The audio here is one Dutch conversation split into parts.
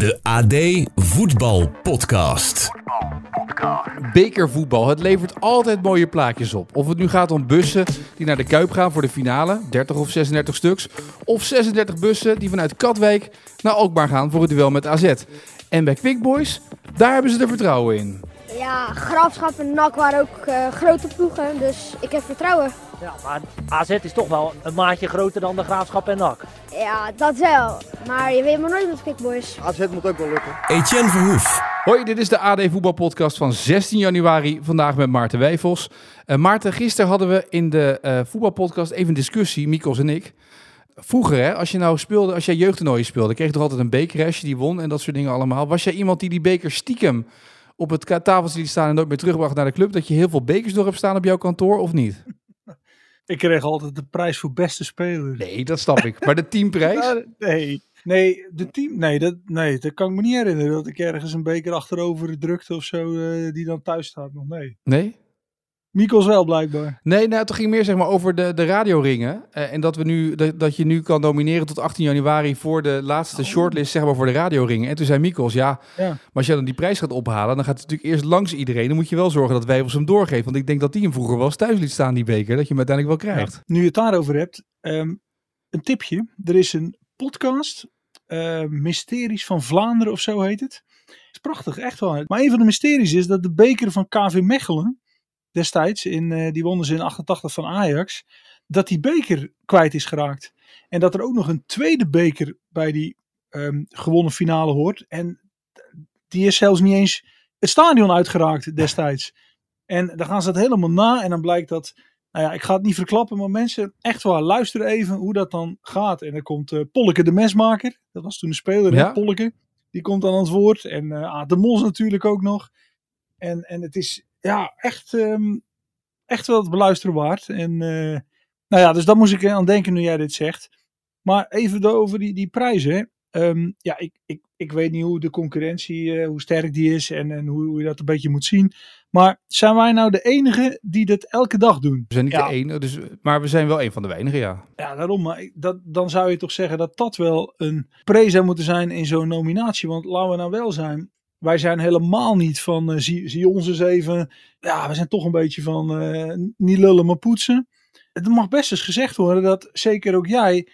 De AD Voetbal Podcast. Bekervoetbal, het levert altijd mooie plaatjes op. Of het nu gaat om bussen die naar de Kuip gaan voor de finale, 30 of 36 stuks. Of 36 bussen die vanuit Katwijk naar Alkmaar gaan voor het duel met AZ. En bij Quick Boys, daar hebben ze er vertrouwen in. Ja, Graafschap en NAC waren ook eh, grote ploegen, dus ik heb vertrouwen. Ja, maar AZ is toch wel een maatje groter dan de Graafschap en NAC. Ja, dat wel. Maar je weet maar nooit met Quickboys. AZ moet ook wel lukken. Etienne Verhoef. Hoi, dit is de AD Voetbalpodcast van 16 januari. Vandaag met Maarten Wijfels. Uh, Maarten, gisteren hadden we in de uh, voetbalpodcast even een discussie, Mikos en ik. Vroeger, hè, als je nou speelde, als jij jeugdtoernooien speelde, kreeg je toch altijd een beker als je die won en dat soort dingen allemaal. Was jij iemand die die beker stiekem op het tafeltje liet staan en nooit meer terugbracht naar de club? Dat je heel veel bekers door hebt staan op jouw kantoor of niet? Ik kreeg altijd de prijs voor beste speler. Nee, dat snap ik. Maar de teamprijs? Nee. Nee, de team, nee, dat, nee, dat kan ik me niet herinneren. Dat ik ergens een beker achterover drukte of zo, uh, die dan thuis staat nog. Nee. Nee? Mikos wel blijkbaar. Nee, nou, het ging meer zeg maar over de, de radioringen. Uh, en dat, we nu, dat, dat je nu kan nomineren tot 18 januari voor de laatste oh. shortlist zeg maar, voor de radioringen. En toen zei Mikos, ja, ja, maar als jij dan die prijs gaat ophalen, dan gaat het natuurlijk eerst langs iedereen. Dan moet je wel zorgen dat wij ons hem doorgeven. Want ik denk dat die hem vroeger wel eens thuis liet staan, die beker. Dat je hem uiteindelijk wel krijgt. Ja. Nu je het daarover hebt, um, een tipje. Er is een podcast, uh, Mysteries van Vlaanderen of zo heet het. is prachtig, echt wel. Maar een van de mysteries is dat de beker van KV Mechelen destijds, in, uh, die wonnen ze in 88 van Ajax, dat die beker kwijt is geraakt. En dat er ook nog een tweede beker bij die um, gewonnen finale hoort. En die is zelfs niet eens het stadion uitgeraakt destijds. En dan gaan ze dat helemaal na en dan blijkt dat, nou ja, ik ga het niet verklappen, maar mensen, echt waar, luister even hoe dat dan gaat. En dan komt uh, Polleke de mesmaker, dat was toen de speler, ja. Polleke, die komt dan aan het woord. En uh, de Mos natuurlijk ook nog. En, en het is, ja, echt, um, echt wel het beluisteren waard. En uh, nou ja, dus dat moest ik aan denken nu jij dit zegt. Maar even over die, die prijzen. Um, ja, ik, ik, ik weet niet hoe de concurrentie, uh, hoe sterk die is en, en hoe, hoe je dat een beetje moet zien. Maar zijn wij nou de enige die dat elke dag doen? We zijn niet ja. de enige, dus, maar we zijn wel een van de weinigen, ja. Ja, daarom. Maar dat, dan zou je toch zeggen dat dat wel een pre zou moeten zijn in zo'n nominatie. Want laten we nou wel zijn, wij zijn helemaal niet van, uh, zie, zie, ons eens even. Ja, we zijn toch een beetje van uh, niet lullen maar poetsen. Het mag best eens gezegd worden dat zeker ook jij.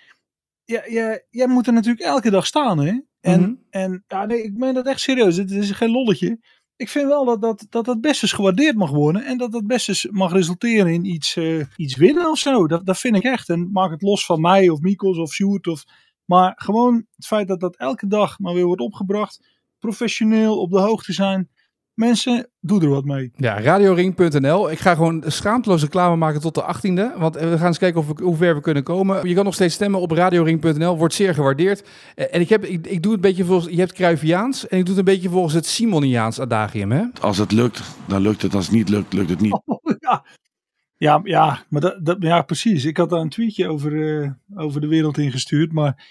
Ja, jij, jij moet er natuurlijk elke dag staan, hè? En, mm -hmm. en ja, nee, ik meen dat echt serieus. Het is geen lolletje. Ik vind wel dat dat, dat, dat best eens gewaardeerd mag worden. En dat dat best eens mag resulteren in iets, uh, iets winnen of zo. Dat, dat vind ik echt. En maak het los van mij of Mikos of Sjoerd. Of, maar gewoon het feit dat dat elke dag maar weer wordt opgebracht professioneel op de hoogte zijn. Mensen, doe er wat mee. Ja, radioring.nl. Ik ga gewoon schaamteloze reclame maken tot de 18e. Want we gaan eens kijken of we, hoe ver we kunnen komen. Je kan nog steeds stemmen op radioring.nl. Wordt zeer gewaardeerd. En ik, heb, ik, ik doe het een beetje volgens... Je hebt Cruyffiaans en ik doe het een beetje volgens het Simoniaans adagium. Hè? Als het lukt, dan lukt het. Als het niet lukt, lukt het niet. Oh, ja. Ja, ja, maar dat, dat, ja, precies. Ik had daar een tweetje over, uh, over de wereld ingestuurd. Maar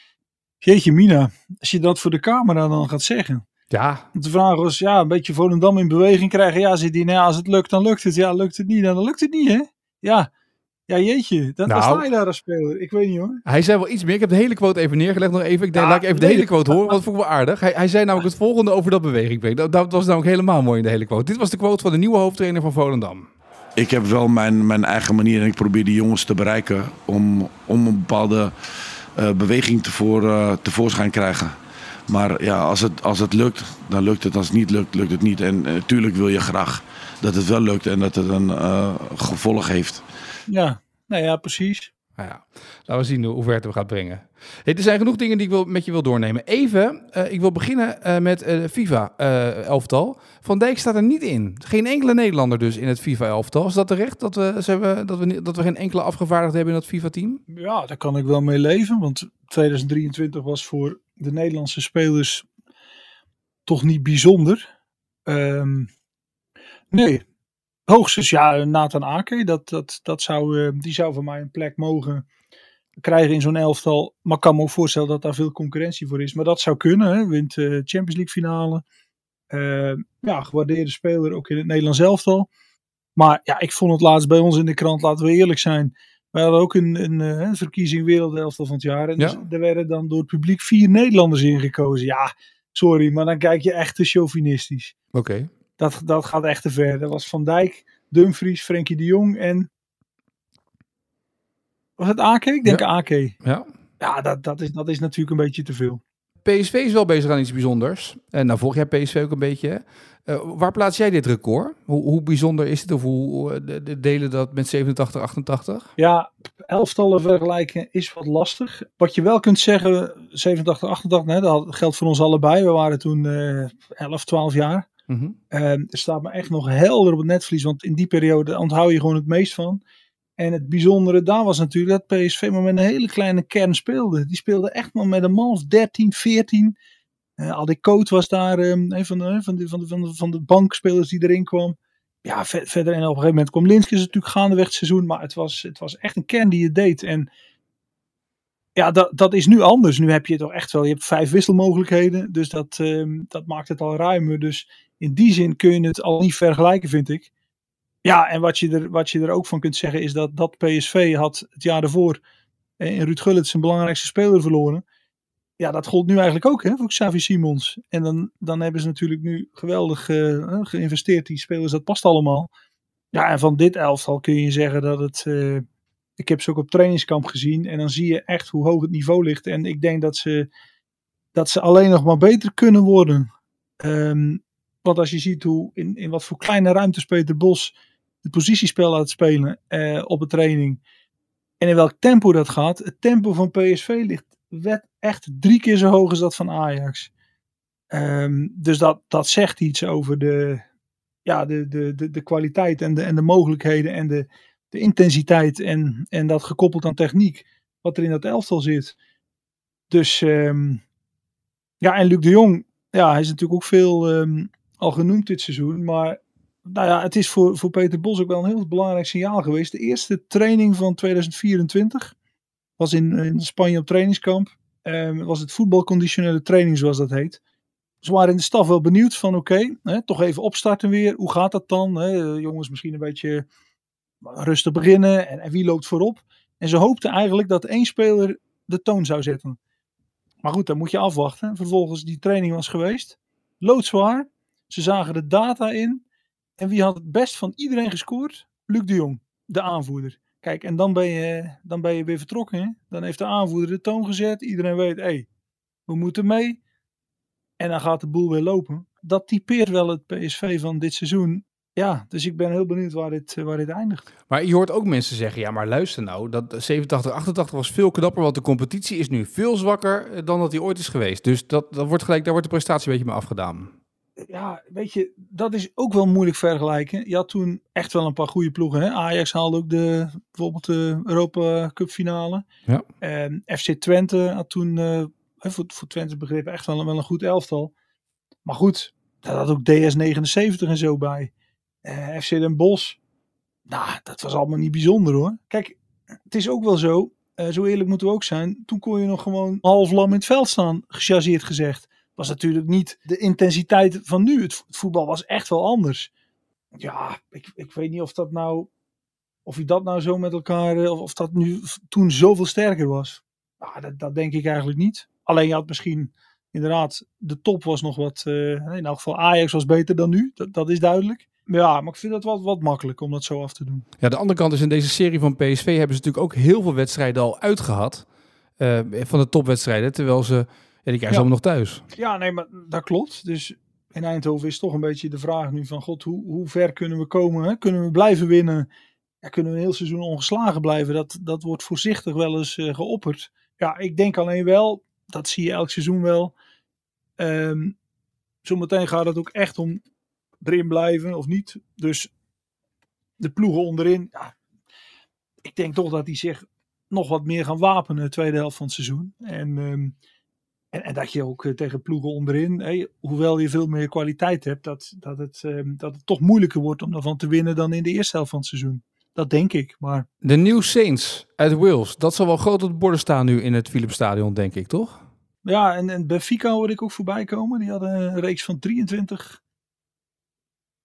jeetje mina, als je dat voor de camera dan gaat zeggen... Ja. De vraag was, ja, een beetje Volendam in beweging krijgen. Ja, zit die, nou, als het lukt, dan lukt het. Ja, lukt het niet, dan lukt het niet, hè? Ja. Ja, jeetje, dat, nou, dan sta je daar als speler. Ik weet niet hoor. Hij zei wel iets meer. Ik heb de hele quote even neergelegd nog even. Ik denk, ja, laat ik even de hele quote horen, want dat vond ik wel aardig. Hij, hij zei namelijk het volgende over dat beweging. Dat, dat was namelijk helemaal mooi in de hele quote. Dit was de quote van de nieuwe hoofdtrainer van Volendam. Ik heb wel mijn, mijn eigen manier en ik probeer die jongens te bereiken om, om een bepaalde uh, beweging tevoor, uh, tevoorschijn te krijgen. Maar ja, als het, als het lukt, dan lukt het. Als het niet lukt, lukt het niet. En natuurlijk uh, wil je graag dat het wel lukt en dat het een uh, gevolg heeft. Ja, nou ja, precies. Nou ja, laten we zien hoe ver het we gaat brengen. Hey, er zijn genoeg dingen die ik wil, met je wil doornemen. Even, uh, ik wil beginnen uh, met uh, FIFA-elftal. Van Dijk staat er niet in. Geen enkele Nederlander dus in het FIFA-elftal. Is dat terecht dat we, we, dat, we, dat we geen enkele afgevaardigde hebben in dat FIFA-team? Ja, daar kan ik wel mee leven. Want 2023 was voor de Nederlandse spelers toch niet bijzonder. Um, nee, hoogstens ja, Nathan Ake, dat, dat, dat zou, uh, die zou voor mij een plek mogen krijgen in zo'n elftal. Maar ik kan me ook voorstellen dat daar veel concurrentie voor is. Maar dat zou kunnen, hè. wint uh, Champions League finale. Uh, ja, gewaardeerde speler ook in het Nederlands elftal. Maar ja, ik vond het laatst bij ons in de krant, laten we eerlijk zijn. We hadden ook een, een, een, een verkiezing wereldelftal van het jaar. En ja. dus, er werden dan door het publiek vier Nederlanders ingekozen. Ja, Sorry, maar dan kijk je echt te chauvinistisch. Oké. Dat, dat gaat echt te ver. Dat was Van Dijk, Dumfries, Frenkie de Jong en... Was het Ake? Ik denk Ja. Ake. Ja. Ja, dat, dat, is, dat is natuurlijk een beetje te veel. PSV is wel bezig aan iets bijzonders. En nou volg jij PSV ook een beetje. Eh, waar plaats jij dit record? Hoe, hoe bijzonder is het? Of hoe eh, de, de delen dat met 87, 88? Ja, elftallen vergelijken is wat lastig. Wat je wel kunt zeggen, 87, 88, hè, dat geldt voor ons allebei. We waren toen eh 11, 12 jaar. Eh, er staat me echt nog helder op het netvlies, want in die periode onthoud je gewoon het meest van. En het bijzondere daar was natuurlijk dat PSV maar met een hele kleine kern speelde. Die speelde echt maar met een man of 13, 14. Eh Adi Coat was daar eh, een van de, van, de, van, de, van, de, bankspelers die erin kwam. Ja, ver- verder en op een gegeven moment kwam Linskes natuurlijk gaandeweg het seizoen. Maar het was, het was echt een kern die het deed. En ja, dat, dat is nu anders. Nu heb je toch echt wel, je hebt vijf wisselmogelijkheden. Dus dat, ehm, dat maakt het al ruimer. Dus in die zin kun je het al niet vergelijken, vind ik. Ja, en wat je er, wat je er ook van kunt zeggen is dat, dat PSV had het jaar daarvoor eh, in Ruud Gullit zijn belangrijkste speler verloren. Ja, dat gold nu eigenlijk ook hè, voor Xavi Simons. En dan, dan hebben ze natuurlijk nu geweldig eh, geïnvesteerd. Die spelers, dat past allemaal. Ja, en van dit elftal kun je zeggen dat het... eh, ik heb ze ook op trainingskamp gezien. En dan zie je echt hoe hoog het niveau ligt. En ik denk dat ze, dat ze alleen nog maar beter kunnen worden. Ehm, want als je ziet hoe in, in wat voor kleine ruimtes Peter Bos het positiespel laat spelen eh, op de training. En in welk tempo dat gaat. Het tempo van PSV ligt wet echt drie keer zo hoog als dat van Ajax. Ehm, dus dat, dat zegt iets over de, ja, de, de, de, de kwaliteit en de, en de mogelijkheden en de, de intensiteit. En, en dat gekoppeld aan techniek. Wat er in dat elftal zit. Dus ehm, ja, en Luc de Jong. Ja, hij is natuurlijk ook veel ehm, al genoemd dit seizoen. Maar nou ja, het is voor, voor Peter Bos ook wel een heel belangrijk signaal geweest. De eerste training van 2024 was in, in Spanje op trainingskamp. Ehm, was het voetbalconditionele training, zoals dat heet. Ze waren in de staf wel benieuwd van oké, toch even opstarten weer. Hoe gaat dat dan? Hè? Jongens, misschien een beetje rustig beginnen. En, en wie loopt voorop? En ze hoopten eigenlijk dat één speler de toon zou zetten. Maar goed, dan moet je afwachten. Vervolgens die training was geweest. Loodzwaar. Ze zagen de data in. En wie had het best van iedereen gescoord? Luc de Jong, de aanvoerder. Kijk, en dan ben je, dan ben je weer vertrokken. Dan heeft de aanvoerder de toon gezet. Iedereen weet, hé, hey, we moeten mee. En dan gaat de boel weer lopen. Dat typeert wel het PSV van dit seizoen. Ja, dus ik ben heel benieuwd waar dit, waar dit eindigt. Maar je hoort ook mensen zeggen, ja maar luister nou, dat 87, 88 was veel knapper, want de competitie is nu veel zwakker eh, dan dat die ooit is geweest. Dus dat, dat wordt gelijk, daar wordt de prestatie een beetje mee afgedaan. Ja, weet je, dat is ook wel moeilijk vergelijken. Je had toen echt wel een paar goede ploegen. Hè? Ajax haalde ook de, bijvoorbeeld de Europa Cup finale. Ja. En FC Twente had toen, eh, voor, voor Twente begrip, echt wel, een- wel een goed elftal. Maar goed, daar had ook DS79 en zo bij. Eh, FC Den Bosch, nou, dat was allemaal niet bijzonder hoor. Kijk, het is ook wel zo, eh, zo eerlijk moeten we ook zijn. Toen kon je nog gewoon half lam in het veld staan, gechargeerd gezegd. Was natuurlijk niet de intensiteit van nu. Het, vo- het voetbal was echt wel anders. Ja, ik, ik weet niet of dat nou, of je dat nou zo met elkaar, eh, of, of dat nu toen zoveel sterker was. Nou, dat, dat denk ik eigenlijk niet. Alleen je had misschien inderdaad, de top was nog wat, eh, in elk geval Ajax was beter dan nu. Dat, dat is duidelijk. Ja, maar ik vind het wat, wat makkelijk om dat zo af te doen. Ja, de andere kant is in deze serie van PSV hebben ze natuurlijk ook heel veel wedstrijden al uitgehad. eh, van de topwedstrijden, terwijl ze, ja, die krijgen ze Ja. allemaal nog thuis. Ja, nee, maar dat klopt. Dus in Eindhoven is toch een beetje de vraag nu van god, hoe, hoe ver kunnen we komen? Hè? Kunnen we blijven winnen? Ja, kunnen we een heel seizoen ongeslagen blijven? Dat, dat wordt voorzichtig wel eens eh, geopperd. Ja, ik denk alleen wel, dat zie je elk seizoen wel. Ehm zometeen gaat het ook echt om erin blijven of niet. Dus de ploegen onderin, ja, ik denk toch dat die zich nog wat meer gaan wapenen de tweede helft van het seizoen. En, ehm, en, en dat je ook eh, tegen ploegen onderin, hoewel je veel meer kwaliteit hebt, dat, dat, het, ehm, dat het toch moeilijker wordt om daarvan te winnen dan in de eerste helft van het seizoen. Dat denk ik, maar De New Saints uit Wales, dat zal wel groot op de borden staan nu in het Philipsstadion, denk ik, toch? ja, en, en Benfica hoorde ik ook voorbij komen. Die hadden een reeks van 23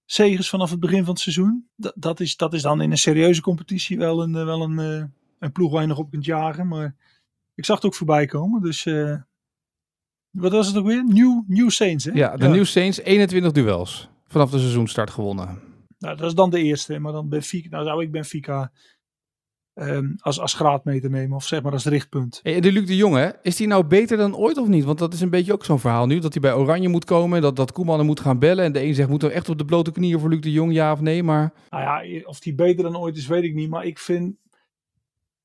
zegens vanaf het begin van het seizoen. Dat, dat, is, dat is dan in een serieuze competitie wel een, eh, wel een, eh, een ploeg waar je nog op kunt jagen. Maar ik zag het ook voorbij komen. Dus wat was het ook weer? New, New Saints, hè? Ja, de New Saints 21 duels vanaf de seizoenstart gewonnen. Nou, dat is dan de eerste. Maar dan Benfica, nou zou ik Benfica ehm als, als graadmeter nemen. Of zeg maar als richtpunt. Hey, de Luc de Jong, hè? is die nou beter dan ooit of niet? Want dat is een beetje ook zo'n verhaal nu. Dat hij bij Oranje moet komen. Dat, dat Koeman hem moet gaan bellen. En de een zegt, moet er echt op de blote knieën voor Luc de Jong, ja of nee? Maar Nou ja, of die beter dan ooit is, weet ik niet. Maar ik vind...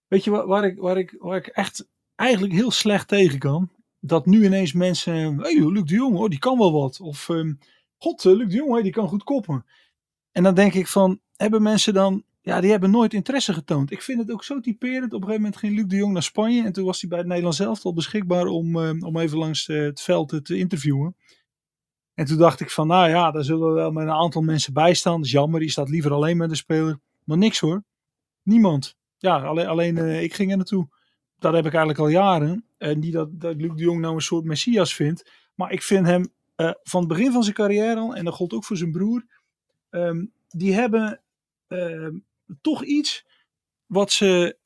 Weet je waar, waar, ik, waar, ik, waar ik echt eigenlijk heel slecht tegen kan? Dat nu ineens mensen... Hey, Luc de Jong, hoor, die kan wel wat. Of... ehm, God, eh, Luc de Jong, hé, die kan goed koppen. En dan denk ik van... Hebben mensen dan... Ja, die hebben nooit interesse getoond. Ik vind het ook zo typerend. Op een gegeven moment ging Luc de Jong naar Spanje. En toen was hij bij het Nederlands elftal beschikbaar om, eh, om even langs eh, het veld te- te interviewen. En toen dacht ik van, nou ja, daar zullen we wel met een aantal mensen bij staan. Dat is jammer, die staat liever alleen met de speler. Maar niks hoor. Niemand. Ja, alleen, alleen eh, ik ging er naartoe. Dat heb ik eigenlijk al jaren. En niet dat, dat Luc de Jong nou een soort messias vind. Maar ik vind hem eh, van het begin van zijn carrière al, en dat gold ook voor zijn broer. ehm, die hebben ehm, toch iets wat ze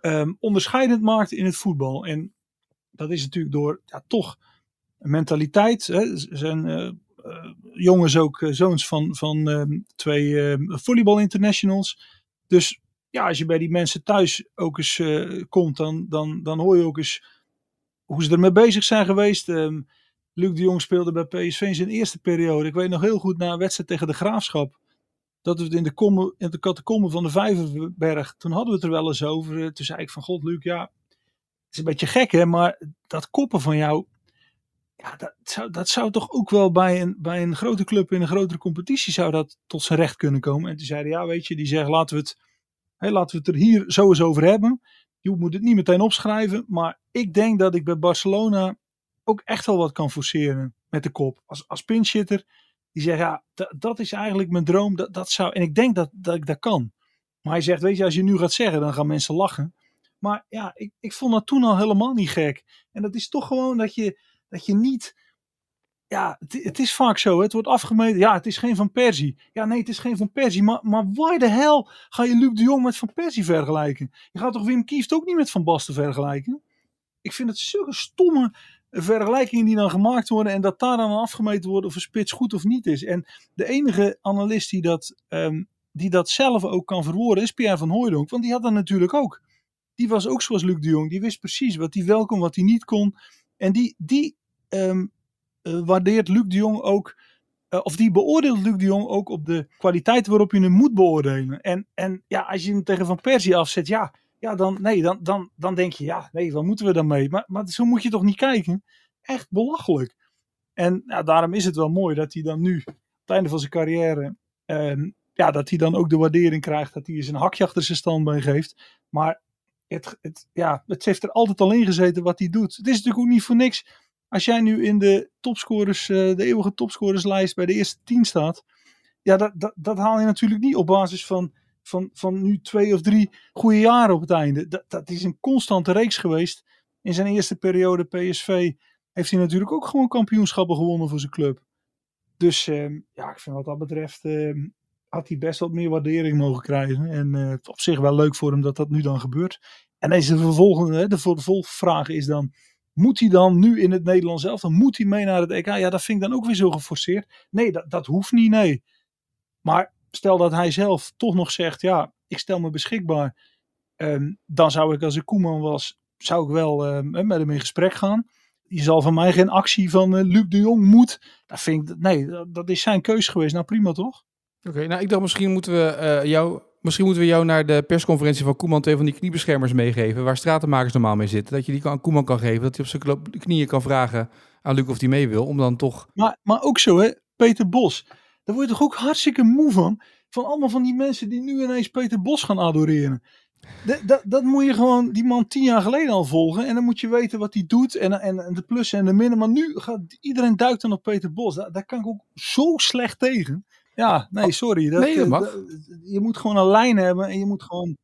ehm, onderscheidend maakt in het voetbal. En dat is natuurlijk door ja, toch mentaliteit. Hè. Zijn eh, eh, jongens ook zoons van, van twee volleybal internationals. Dus ja, als je bij die mensen thuis ook eens eh, komt, dan, dan, dan hoor je ook eens hoe ze ermee bezig zijn geweest. Ehm, Luc de Jong speelde bij PSV in zijn eerste periode. Ik weet nog heel goed na een wedstrijd tegen de Graafschap. Dat we het in de, komme, in de van de Vijverberg, toen hadden we het er wel eens over. Eh, Toen zei ik van, god Luc, ja, het is een beetje gek hè, maar dat koppen van jou, ja, dat zou, dat zou toch ook wel bij een, bij een grote club in een grotere competitie zou dat tot zijn recht kunnen komen. En toen zeiden ja, weet je, die zeggen laten we het, hè, laten we het er hier zo eens over hebben. Je moet het niet meteen opschrijven, maar ik denk dat ik bij Barcelona ook echt wel wat kan forceren met de kop. Als, als pinchitter, die zegt ja, dat, dat is eigenlijk mijn droom. Dat, dat zou, en ik denk dat, dat ik dat kan. Maar hij zegt, weet je, als je nu gaat zeggen, dan gaan mensen lachen. Maar ja, ik, ik vond dat toen al helemaal niet gek. En dat is toch gewoon dat je, dat je niet. Ja, het, het is vaak zo. Het wordt afgemeten. Ja, het is geen Van Persie. Ja, nee, het is geen Van Persie. Maar, maar waar de hel ga je Luc de Jong met Van Persie vergelijken? Je gaat toch Wim Kieft ook niet met Van Basten vergelijken? Ik vind het zulke stomme vergelijkingen die dan gemaakt worden. En dat daar dan afgemeten wordt of een spits goed of niet is. En de enige analist die dat, ehm, die dat zelf ook kan verwoorden is Pierre van Hooijdonk. Want die had dat natuurlijk ook. Die was ook zoals Luc de Jong. Die wist precies wat hij wel kon, wat hij niet kon. En die, die ehm, eh, waardeert Luc de Jong ook, eh, of die beoordeelt Luc de Jong ook op de kwaliteit waarop je hem moet beoordelen. En, en ja, als je hem tegen Van Persie afzet, ja, ja dan, nee, dan, dan, dan denk je, ja, nee, wat moeten we dan mee? Maar, maar zo moet je toch niet kijken? Echt belachelijk. En ja, daarom is het wel mooi dat hij dan nu, op het einde van zijn carrière, ehm, ja, dat hij dan ook de waardering krijgt, dat hij eens een hakje achter zijn standbeen geeft. Maar het, het, ja, het heeft er altijd al in gezeten wat hij doet. Het is natuurlijk ook niet voor niks. Als jij nu in de topscorers, eh, de eeuwige topscorerslijst bij de eerste tien staat. Ja, dat, dat, dat haal je natuurlijk niet op basis van, van, van nu twee of drie goede jaren op het einde. Dat, dat is een constante reeks geweest. In zijn eerste periode PSV heeft hij natuurlijk ook gewoon kampioenschappen gewonnen voor zijn club. Dus ehm, ja, ik vind wat dat betreft ehm, had hij best wat meer waardering mogen krijgen. En eh, op zich wel leuk voor hem dat dat nu dan gebeurt. En deze vervolgende, de vervolgvraag is dan, moet hij dan nu in het Nederlands zelf, dan moet hij mee naar het EK? Ja, dat vind ik dan ook weer zo geforceerd. Nee, dat, dat hoeft niet, nee. Maar stel dat hij zelf toch nog zegt, ja, ik stel me beschikbaar. ehm, dan zou ik als ik Koeman was, zou ik wel ehm, met hem in gesprek gaan. Die zal van mij geen actie van eh, Luc de Jong moet. Dat vind ik, nee, dat, dat is zijn keus geweest. Nou prima toch? Oké, nou ik dacht misschien moeten we eh, jou... Misschien moeten we jou naar de persconferentie van Koeman twee van die kniebeschermers meegeven, waar stratenmakers normaal mee zitten. Dat je die aan Koeman kan geven, dat hij op zijn knieën kan vragen aan Luc of hij mee wil, om dan toch... Maar, maar ook zo, hè, Peter Bos. Daar word je toch ook hartstikke moe van. Van allemaal van die mensen die nu ineens Peter Bos gaan adoreren. Dat, dat, dat moet je gewoon die man tien jaar geleden al volgen. En dan moet je weten wat hij doet. En, en, en de plussen en de minnen. Maar nu gaat iedereen duikt dan op Peter Bos. Daar, daar kan ik ook zo slecht tegen. Ja, nee, sorry. Dat, Nee, dat eh, mag. je moet gewoon een lijn hebben. En je moet gewoon,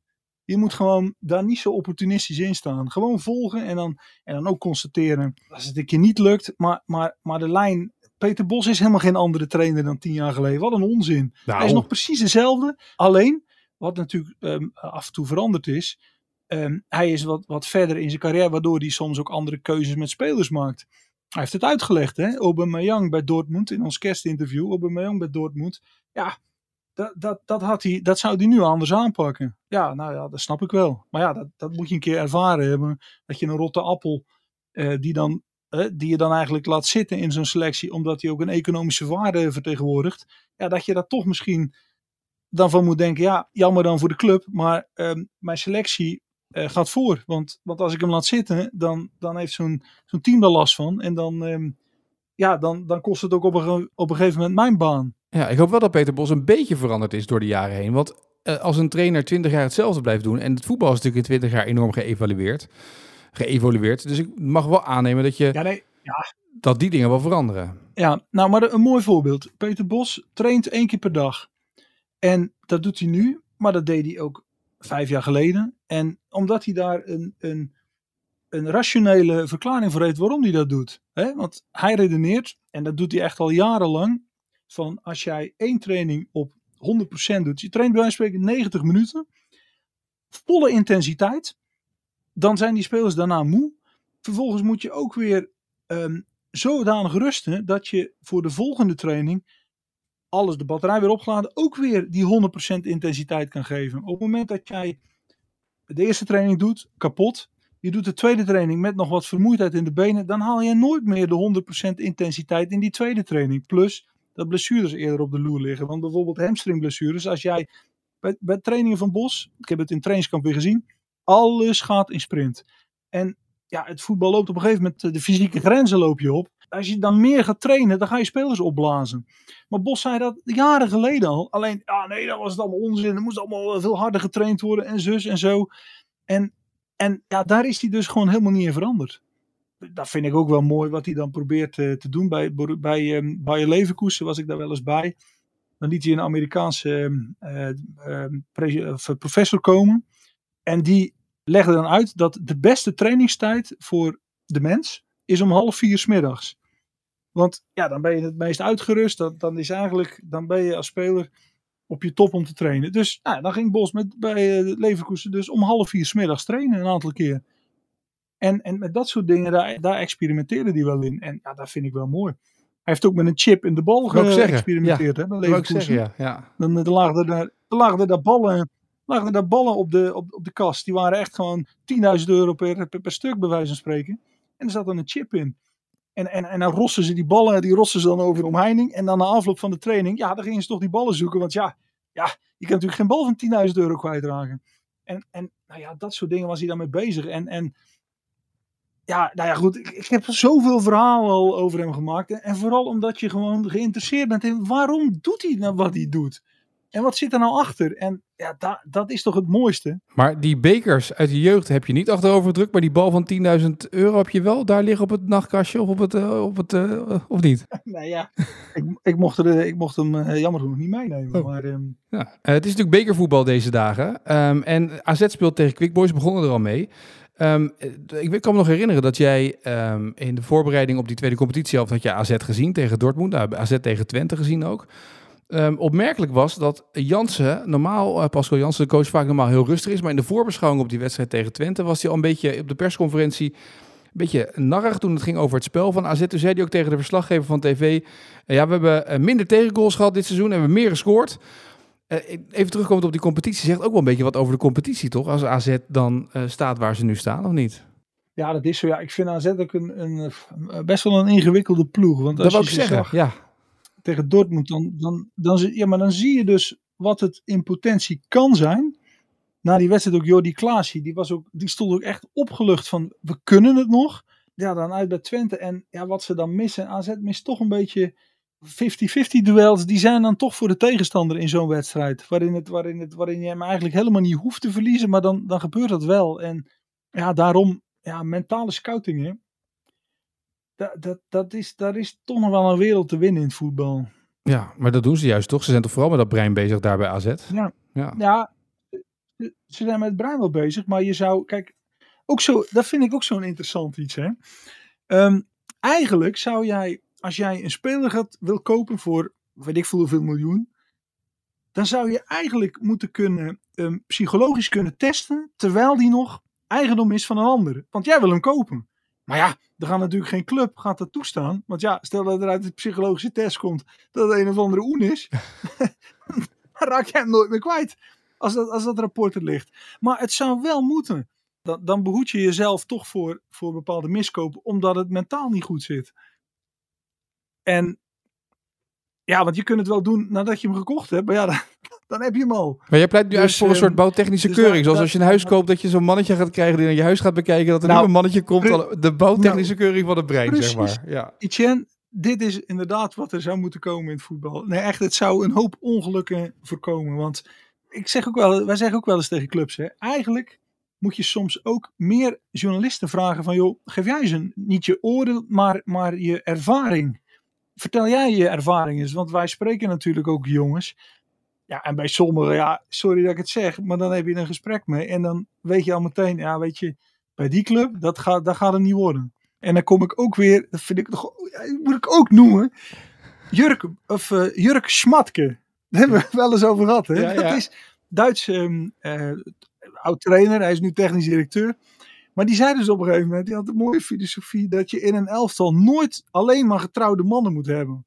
je moet gewoon daar niet zo opportunistisch in staan. Gewoon volgen en dan, en dan ook constateren. Als het een keer niet lukt. Maar, maar, maar de lijn. Peter Bos is helemaal geen andere trainer dan tien jaar geleden. Wat een onzin. Nou, Hij is nog precies dezelfde. Alleen, wat natuurlijk ehm, af en toe veranderd is. ehm, hij is wat, wat verder in zijn carrière, waardoor hij soms ook andere keuzes met spelers maakt. Hij heeft het uitgelegd, hè? Aubameyang bij Dortmund in ons kerstinterview. Aubameyang bij Dortmund. Ja, dat, dat, dat, had hij, dat zou hij nu anders aanpakken. Ja, nou ja, dat snap ik wel. Maar ja, dat, dat moet je een keer ervaren hebben. Dat je een rotte appel, eh, die, dan, eh, die je dan eigenlijk laat zitten in zo'n selectie, omdat hij ook een economische waarde vertegenwoordigt. Ja, dat je daar toch misschien dan van moet denken, ja, jammer dan voor de club, maar ehm, mijn selectie eh, gaat voor. Want, want als ik hem laat zitten, dan, dan heeft zo'n zo'n team er last van. En dan, ehm, ja, dan, dan kost het ook op een, op een gegeven moment mijn baan. Ja, ik hoop wel dat Peter Bos een beetje veranderd is door de jaren heen. Want eh, als een trainer 20 jaar hetzelfde blijft doen, en het voetbal is natuurlijk in 20 jaar enorm geëvalueerd, geëvolueerd. Dus ik mag wel aannemen dat je Ja, nee, dat die dingen wel veranderen. Ja, nou, maar een mooi voorbeeld. Peter Bos traint één keer per dag. En dat doet hij nu, maar dat deed hij ook vijf jaar geleden. En omdat hij daar een, een, een rationele verklaring voor heeft waarom hij dat doet. Hè? Want hij redeneert, en dat doet hij echt al jarenlang, van als jij één training op 100% doet, je traint bij wijze van spreken 90 minuten, volle intensiteit, dan zijn die spelers daarna moe. Vervolgens moet je ook weer ehm, zodanig rusten dat je voor de volgende training alles, de batterij weer opgeladen, ook weer die 100% intensiteit kan geven. Op het moment dat jij de eerste training doet, kapot, je doet de tweede training met nog wat vermoeidheid in de benen, dan haal je nooit meer de 100% intensiteit in die tweede training. Plus dat blessures eerder op de loer liggen. Want bijvoorbeeld hamstringblessures, als jij bij, trainingen van Bos, ik heb het in trainingskamp weer gezien, alles gaat in sprint. En ja, het voetbal loopt op een gegeven moment, de fysieke grenzen loop je op. Als je dan meer gaat trainen, dan ga je spelers opblazen. Maar Bos zei dat jaren geleden al. Alleen, ja, nee, dat was het allemaal onzin. Er moest allemaal veel harder getraind worden en zus en zo. En, en ja, daar is hij dus gewoon helemaal niet in veranderd. Dat vind ik ook wel mooi wat hij dan probeert uh, te doen. Bij, bij um, Bayer Leverkusen was ik daar wel eens bij. Dan liet hij een Amerikaanse uh, uh, professor komen. En die legde dan uit dat de beste trainingstijd voor de mens is om half vier smiddags. Want ja, dan ben je het meest uitgerust. Dan, dan, is eigenlijk, dan ben je als speler op je top om te trainen. Dus nou, dan ging Bos met, bij uh, Leverkusen dus om half vier smiddags trainen een aantal keer. En, en met dat soort dingen, daar, daar experimenteerde hij wel in. En ja, dat vind ik wel mooi. Hij heeft ook met een chip in de bal geëxperimenteerd. Ja, hè, bij Leverkusen. Zeggen, ja, ja. Dan, dan lagen er daar, lagen er daar ballen lagen daar ballen op de, op, op de kast. Die waren echt gewoon 10.000 euro per, per, per, stuk, bij wijze van spreken. En er zat dan een chip in. En, en, en dan rossen ze die ballen, die rossen ze dan over de omheining. En dan na afloop van de training, ja, dan gingen ze toch die ballen zoeken. Want ja, ja je kan natuurlijk geen bal van 10.000 euro kwijtraken. En, en nou ja, dat soort dingen was hij dan mee bezig. En, en ja, nou ja, goed. Ik, ik heb zoveel verhalen al over hem gemaakt. En, en vooral omdat je gewoon geïnteresseerd bent in waarom doet hij nou wat hij doet. En wat zit er nou achter? En ja, da, dat is toch het mooiste. Maar die bekers uit de jeugd heb je niet achterover gedrukt, maar die bal van 10.000 euro heb je wel daar liggen op het nachtkastje of op het, uh, op het uh, of niet? nou ja, ik, ik, mocht, er, ik mocht hem uh, jammer genoeg niet meenemen. Oh. Maar, um... ja. het is natuurlijk bekervoetbal deze dagen. Um, en AZ speelt tegen Quick Boys, begonnen er al mee. Um, ik kan me nog herinneren dat jij um, in de voorbereiding op die tweede competitie had, had je AZ gezien tegen Dortmund, nou, AZ tegen Twente gezien ook. Um, opmerkelijk was dat Jansen, normaal, uh, Pascal Jansen, de coach, vaak normaal heel rustig is. Maar in de voorbeschouwing op die wedstrijd tegen Twente was hij al een beetje op de persconferentie. Een beetje narrig toen het ging over het spel van AZ. Toen zei hij ook tegen de verslaggever van TV: uh, Ja, we hebben uh, minder tegengoals gehad dit seizoen en we hebben meer gescoord. Uh, even terugkomend op die competitie, zegt ook wel een beetje wat over de competitie, toch? Als AZ dan staat waar ze nu staan, of niet? Ja, dat is zo. Ja, ik vind AZ ook een, een, best wel een ingewikkelde ploeg. Want als dat je ik zeggen, zag, ja tegen Dortmund, dan, dan, dan, ja, maar dan zie je dus wat het in potentie kan zijn. Na die wedstrijd ook Jordi Klaasie, die, was ook, die stond ook echt opgelucht van we kunnen het nog. Ja, dan uit bij Twente en ja, wat ze dan missen, AZ mist toch een beetje 50-50 duels, die zijn dan toch voor de tegenstander in zo'n wedstrijd. Waarin, het, waarin, het, waarin je hem eigenlijk helemaal niet hoeft te verliezen, maar dan, dan gebeurt dat wel. En ja, daarom, ja, mentale scouting, hè dat, dat, dat is, daar is toch nog wel een wereld te winnen in het voetbal. Ja, maar dat doen ze juist toch? Ze zijn toch vooral met dat brein bezig daar bij AZ? Ja, ja. ja ze zijn met het brein wel bezig, maar je zou, kijk, ook zo, dat vind ik ook zo'n interessant iets. Hè? Um, eigenlijk zou jij, als jij een speler gaat, wil kopen voor, weet ik veel hoeveel miljoen, dan zou je eigenlijk moeten kunnen, um, psychologisch kunnen testen, terwijl die nog eigendom is van een ander. Want jij wil hem kopen. Maar ja, er gaat natuurlijk geen club gaat dat toestaan. Want ja, stel dat er uit de psychologische test komt dat het een of andere oen is. dan raak je hem nooit meer kwijt. Als dat, als dat rapport er ligt. Maar het zou wel moeten. Dan, dan behoed je jezelf toch voor, voor bepaalde miskopen. Omdat het mentaal niet goed zit. En ja, want je kunt het wel doen nadat je hem gekocht hebt. Maar ja, dan heb je hem al. Maar jij pleit nu Dus, voor een soort ehm, bouwtechnische dus keuring. Zoals als je een huis koopt, dat je zo'n mannetje gaat krijgen die naar je huis gaat bekijken. Dat er nu Nou, een mannetje komt. al- De bouwtechnische keuring van het brein, zeg maar. Ja. Etienne, dit is inderdaad wat er zou moeten komen in het voetbal. Nee, echt, het zou een hoop ongelukken voorkomen. Want ik zeg ook wel, wij zeggen ook wel eens tegen clubs, hè, eigenlijk moet je soms ook meer journalisten vragen van, joh, geef jij eens een, niet je oordeel, maar, maar je ervaring. Vertel jij je ervaring eens, want wij spreken natuurlijk ook jongens. Ja, en bij sommigen, ja, sorry dat ik het zeg, maar dan heb je een gesprek mee. En dan weet je al meteen, ja, weet je, bij die club, dat gaat, dat gaat het niet worden. En dan kom ik ook weer, dat vind ik die moet ik ook noemen. Jurk, of, eh, Jurk Schmatke. Daar hebben we wel eens over gehad. Hè? Ja, ja. Dat is Duits eh, oud trainer, hij is nu technisch directeur. Maar die zei dus op een gegeven moment, die had een mooie filosofie, dat je in een elftal nooit alleen maar getrouwde mannen moet hebben.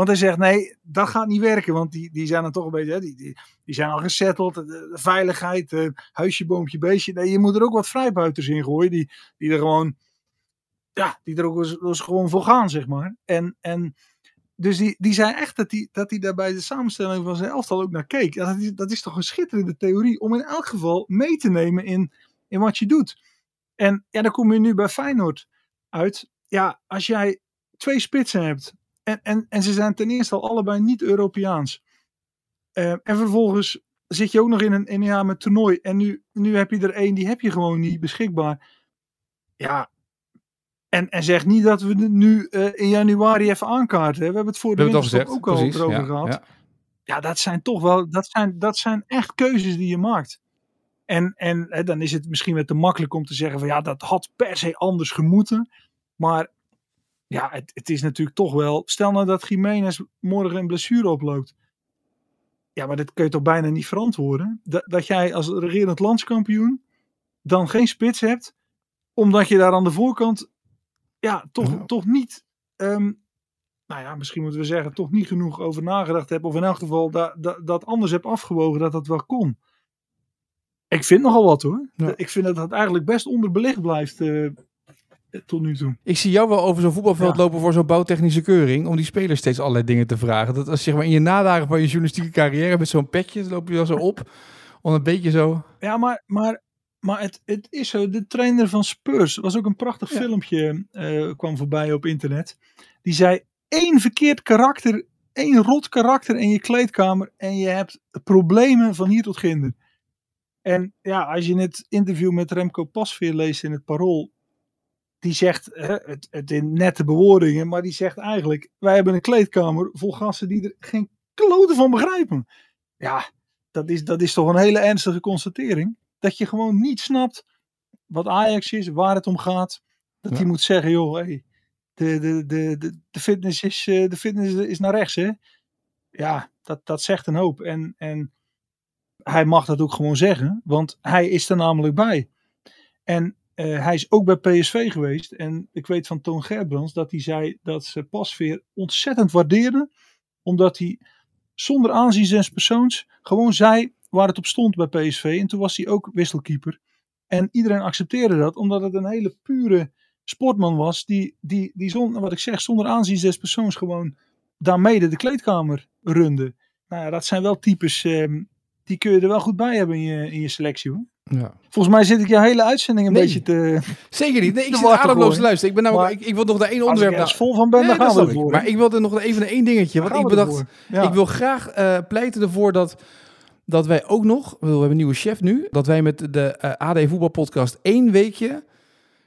Want hij zegt, nee, dat gaat niet werken, want die, die zijn dan toch een beetje, die, die, die zijn al gesetteld, de, de veiligheid, eh, huisje, boompje, beestje. Nee, je moet er ook wat vrijbuiters in gooien, die, die er gewoon, ja, die er ook eens, eens gewoon voor gaan, zeg maar. En, en dus die, die zei echt dat hij dat die daar bij de samenstelling van zijn elftal ook naar keek. Dat is, dat is toch een schitterende theorie om in elk geval mee te nemen in, in wat je doet. En ja, dan kom je nu bij Feyenoord uit. Ja, als jij twee spitsen hebt en, en, en ze zijn ten eerste al allebei niet Europeaans. Eh, en vervolgens zit je ook nog in een, in een jaar met toernooi. En nu, nu heb je er één, die heb je gewoon niet beschikbaar. Ja, en, en zeg niet dat we het nu eh, in januari even aankaarten. hè. We hebben het voor de gezegd. ook al Precies. ja, gehad. ja. Ja, dat zijn toch wel, dat zijn, dat zijn echt keuzes die je maakt. En, en hè, dan is het misschien weer te makkelijk om te zeggen van ja, dat had per se anders gemoeten. Maar ja, het, het is natuurlijk toch wel, stel nou dat Jiménez morgen een blessure oploopt. Ja, maar dat kun je toch bijna niet verantwoorden. Dat, dat jij als regerend landskampioen dan geen spits hebt, omdat je daar aan de voorkant ja, toch, Ja. toch niet ehm, nou ja, misschien moeten we zeggen, toch niet genoeg over nagedacht heb. Of in elk geval dat, dat, dat anders heb afgewogen dat dat wel kon. Ik vind nogal wat hoor. Ja. Ik vind dat het eigenlijk best onderbelicht blijft eh, tot nu toe. Ik zie jou wel over zo'n voetbalveld Ja. lopen voor zo'n bouwtechnische keuring. Om die spelers steeds allerlei dingen te vragen. Dat als zeg maar in je nadagen van je journalistieke carrière met zo'n petje loop je dan zo op. Om een beetje zo. Ja, maar, maar, maar het, het is zo. De trainer van Spurs was ook een prachtig Ja. filmpje. eh, kwam voorbij op internet. Die zei: één verkeerd karakter, één rot karakter in je kleedkamer. En je hebt problemen van hier tot ginder. En ja, als je het interview met Remco Pasveer leest in het Parool. Die zegt hè, het, het in nette bewoordingen, maar die zegt eigenlijk: Wij hebben een kleedkamer vol gasten die er geen kloten van begrijpen. Ja, dat is, dat is toch een hele ernstige constatering. Dat je gewoon niet snapt wat Ajax is, waar het om gaat. Dat Ja. hij moet zeggen, joh, hey, de, de, de, de, de, fitness is, eh, de fitness is naar rechts, hè. Ja, dat, dat zegt een hoop. En, en hij mag dat ook gewoon zeggen, want hij is er namelijk bij. En eh, hij is ook bij PSV geweest. En ik weet van Toon Gerbrands dat hij zei dat ze Pasveer ontzettend waardeerden. Omdat hij zonder aanzien des persoons gewoon zei waar het op stond bij PSV. En toen was hij ook wisselkeeper. En iedereen accepteerde dat, omdat het een hele pure sportman was. Die, die, die zonder, wat ik zeg, zonder aanzien des persoons gewoon daarmee de kleedkamer runde. Nou ja, dat zijn wel types, ehm, die kun je er wel goed bij hebben in je, in je selectie hoor. Ja. Volgens mij zit ik je hele uitzending een Nee. beetje te... Zeker niet. Nee, ik zit ademloos te luisteren. Ik, ben namelijk, Maar ik, ik wil nog naar één Als ik onderwerp. ergens nou- vol van ben, Nee, dan gaan we ik. ervoor. Maar ik wilde nog even één dingetje. Want ik bedacht. Ja. ik wil graag eh, pleiten ervoor dat, dat wij ook nog, we hebben een nieuwe chef nu, dat wij met de eh, AD Voetbalpodcast één weekje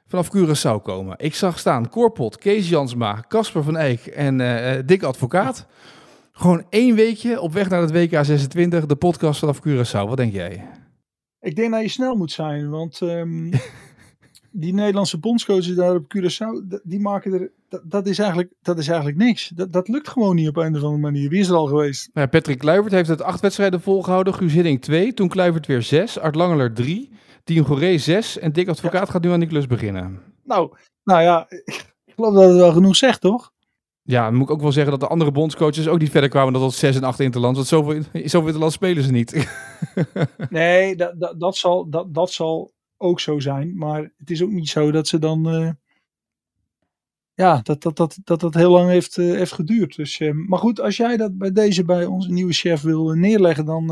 vanaf Curaçao komen. Ik zag staan Korpot, Kees Jansma, Casper van Eyck en eh, Dick Advocaat. Gewoon één weekje op weg naar het WK 26, de podcast vanaf Curaçao. Wat denk jij? Ik denk dat je snel moet zijn, want ehm, die Nederlandse bondscoaches daar op Curaçao, die maken er, dat, dat, is, eigenlijk, dat is eigenlijk niks. Dat, dat lukt gewoon niet op een of andere manier. Wie is er al geweest? Nou, ja, Patrick Kluivert heeft het acht wedstrijden volgehouden. Guus Hiddink 2, toen Kluivert weer 6, Art Langeler 3, Tien Goré 6 en Dick Advocaat gaat nu aan die klus beginnen. Nou, nou ja, ik geloof dat het wel genoeg zegt, toch? Ja, dan moet ik ook wel zeggen dat de andere bondscoaches ook niet verder kwamen dan tot 6 en 8 interlands. Want zoveel, zoveel interlands spelen ze niet. Nee, dat, dat, dat, zal, dat, dat zal ook zo zijn. Maar het is ook niet zo dat ze dan. eh, ja, dat dat, dat, dat dat heel lang heeft, eh, heeft geduurd. Dus, eh, maar goed, als jij dat bij deze bij onze nieuwe chef wil neerleggen, dan,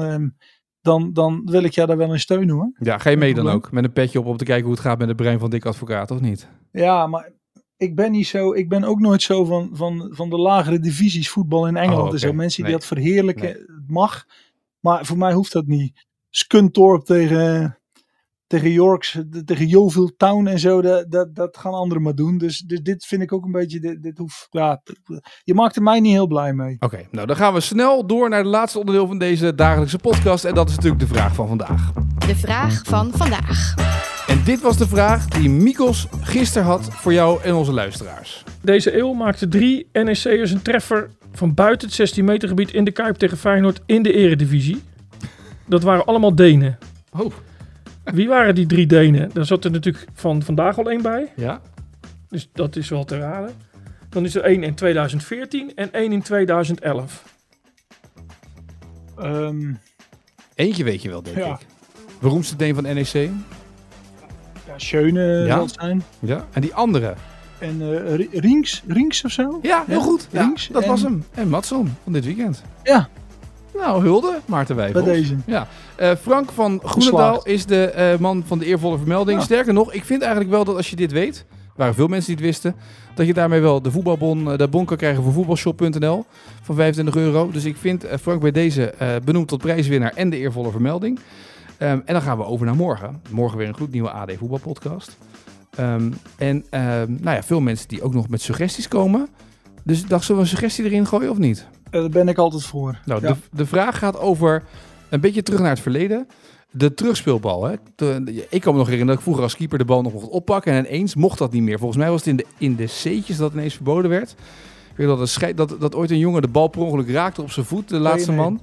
dan, dan wil ik jou daar wel in steunen hoor. Ja, ga je mee dan ook? Met een petje op om te kijken hoe het gaat met het brein van Dick Advocaat, of niet? Ja, maar ik ben niet zo. Ik ben ook nooit zo van, van, van de lagere divisies voetbal in Engeland. Oh, en zo. oké. Mensen die Nee. dat verheerlijken, het mag. Maar voor mij hoeft dat niet. Scunthorpe tegen, tegen Yorks, tegen Yeovil Town en zo, dat, dat, dat gaan anderen maar doen. Dus, dus dit vind ik ook een beetje, dit, dit hoeft, ja, je maakt er mij niet heel blij mee. Oké, nou dan gaan we snel door naar het laatste onderdeel van deze dagelijkse podcast. En dat is natuurlijk de vraag van vandaag. De vraag van vandaag. En dit was de vraag die Mikos gisteren had voor jou en onze luisteraars. Deze eeuw maakten drie NEC'ers een treffer van buiten het 16 meter gebied in de Kuip tegen Feyenoord in de eredivisie. Dat waren allemaal Denen. Oh, Wie waren die drie Denen? Daar zat er natuurlijk van vandaag al één bij. ja. Dus dat is wel te raden. Dan is er één in 2014 en één in 2011. Ehm, Eentje weet je wel, denk Ja. ik. Beroemdste Deen van NEC. Ja, Schöne Ja. zijn. Ja. En die andere. En eh Ri- Rinks, Rinks of zo? Ja, heel goed. Links dat en- was hem. En Matson van dit weekend. Ja. Nou, hulde, Maarten Bij Wijfels. deze. Ja, eh, Frank van Groenendaal is de eh, man van de eervolle vermelding. Ja. Sterker nog, ik vind eigenlijk wel dat als je dit weet, er waren veel mensen die het wisten, dat je daarmee wel de voetbalbon, de bon kan krijgen voor voetbalshop.nl van 25 euro. Dus ik vind Frank bij deze benoemd tot prijswinnaar en de eervolle vermelding. Ehm, en dan gaan we over naar morgen. Morgen weer een gloednieuwe AD voetbalpodcast. Ehm, en ehm, nou ja, veel mensen die ook nog met suggesties komen. Dus ik dacht, zullen we een suggestie erin gooien of niet? Eh, Daar ben ik altijd voor. Nou, Ja. de, de vraag gaat over een beetje terug naar het verleden. De terugspeelbal. Hè? De- ik kan me nog herinneren dat ik vroeger als keeper de bal nog mocht oppakken. En ineens mocht dat niet meer. Volgens mij was het in de, in de C'tjes dat ineens verboden werd. Ik weet dat, een dat, dat ooit een jongen de bal per ongeluk raakte op zijn voet, de laatste nee. man.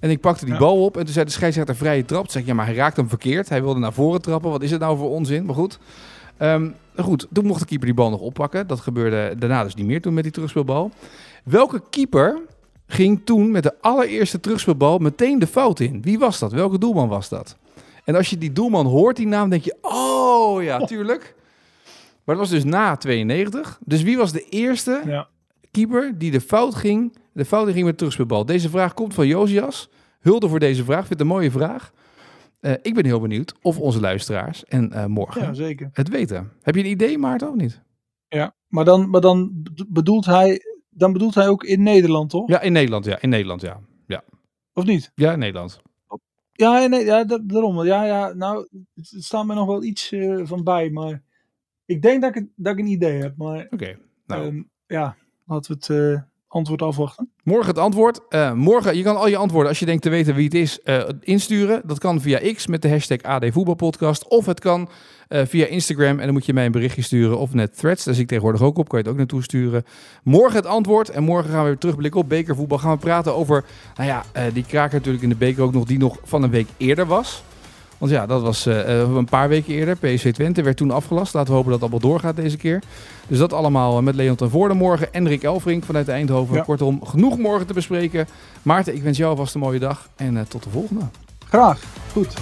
En ik pakte die Ja. bal op en toen zei de scheidsrechter vrije trap. Toen zei ik, ja, maar hij raakt hem verkeerd. Hij wilde naar voren trappen. Wat is het nou voor onzin? Maar goed. Ehm, goed, toen mocht de keeper die bal nog oppakken. Dat gebeurde daarna dus niet meer toen met die terugspeelbal. Welke keeper ging toen met de allereerste terugspeelbal meteen de fout in? Wie was dat? Welke doelman was dat? En als je die doelman hoort, die naam, denk je, oh ja, tuurlijk. Maar dat was dus na 92. Dus wie was de eerste Ja. Keeper die de fout ging, de fout in ging met de terugspeelbal? Deze vraag komt van Josias. Hulde voor deze vraag. Vind het een mooie vraag. Eh, ik ben heel benieuwd of onze luisteraars en eh, morgen Ja, zeker. het weten. Heb je een idee, Maarten, of niet? Ja, maar dan, maar dan bed- bedoelt hij, dan bedoelt hij ook in Nederland, toch? Ja, in Nederland, ja. In Nederland, ja. Of niet? Ja, in Nederland. Ja, nee, ja, da- daarom. Ja, ja, nou, het, staat me nog wel iets eh, van bij, maar ik denk dat ik, dat ik een idee heb. Maar Oké. Nou, ehm, ja, laten we het eh, antwoord afwachten. Morgen het antwoord. Eh, morgen, je kan al je antwoorden als je denkt te weten wie het is, eh, insturen. Dat kan via X met de hashtag AD Voetbalpodcast. Of het kan via Instagram en dan moet je mij een berichtje sturen. Of net threads, daar zie ik tegenwoordig ook op. Kan je het ook naartoe sturen. Morgen het antwoord. En morgen gaan we weer terugblikken op bekervoetbal. Gaan we praten over, nou ja, die kraker natuurlijk in de beker ook nog, die nog van een week eerder was. Want ja, dat was eh, eh, een paar weken eerder. PSV Twente werd toen afgelast. Laten we hopen dat het allemaal doorgaat deze keer. Dus dat allemaal eh, met Leon ten Voorde morgen. En Rick Elfrink vanuit Eindhoven. Ja. Kortom, genoeg morgen te bespreken. Maarten, ik wens jou alvast een mooie dag. En tot de volgende. Graag. Goed.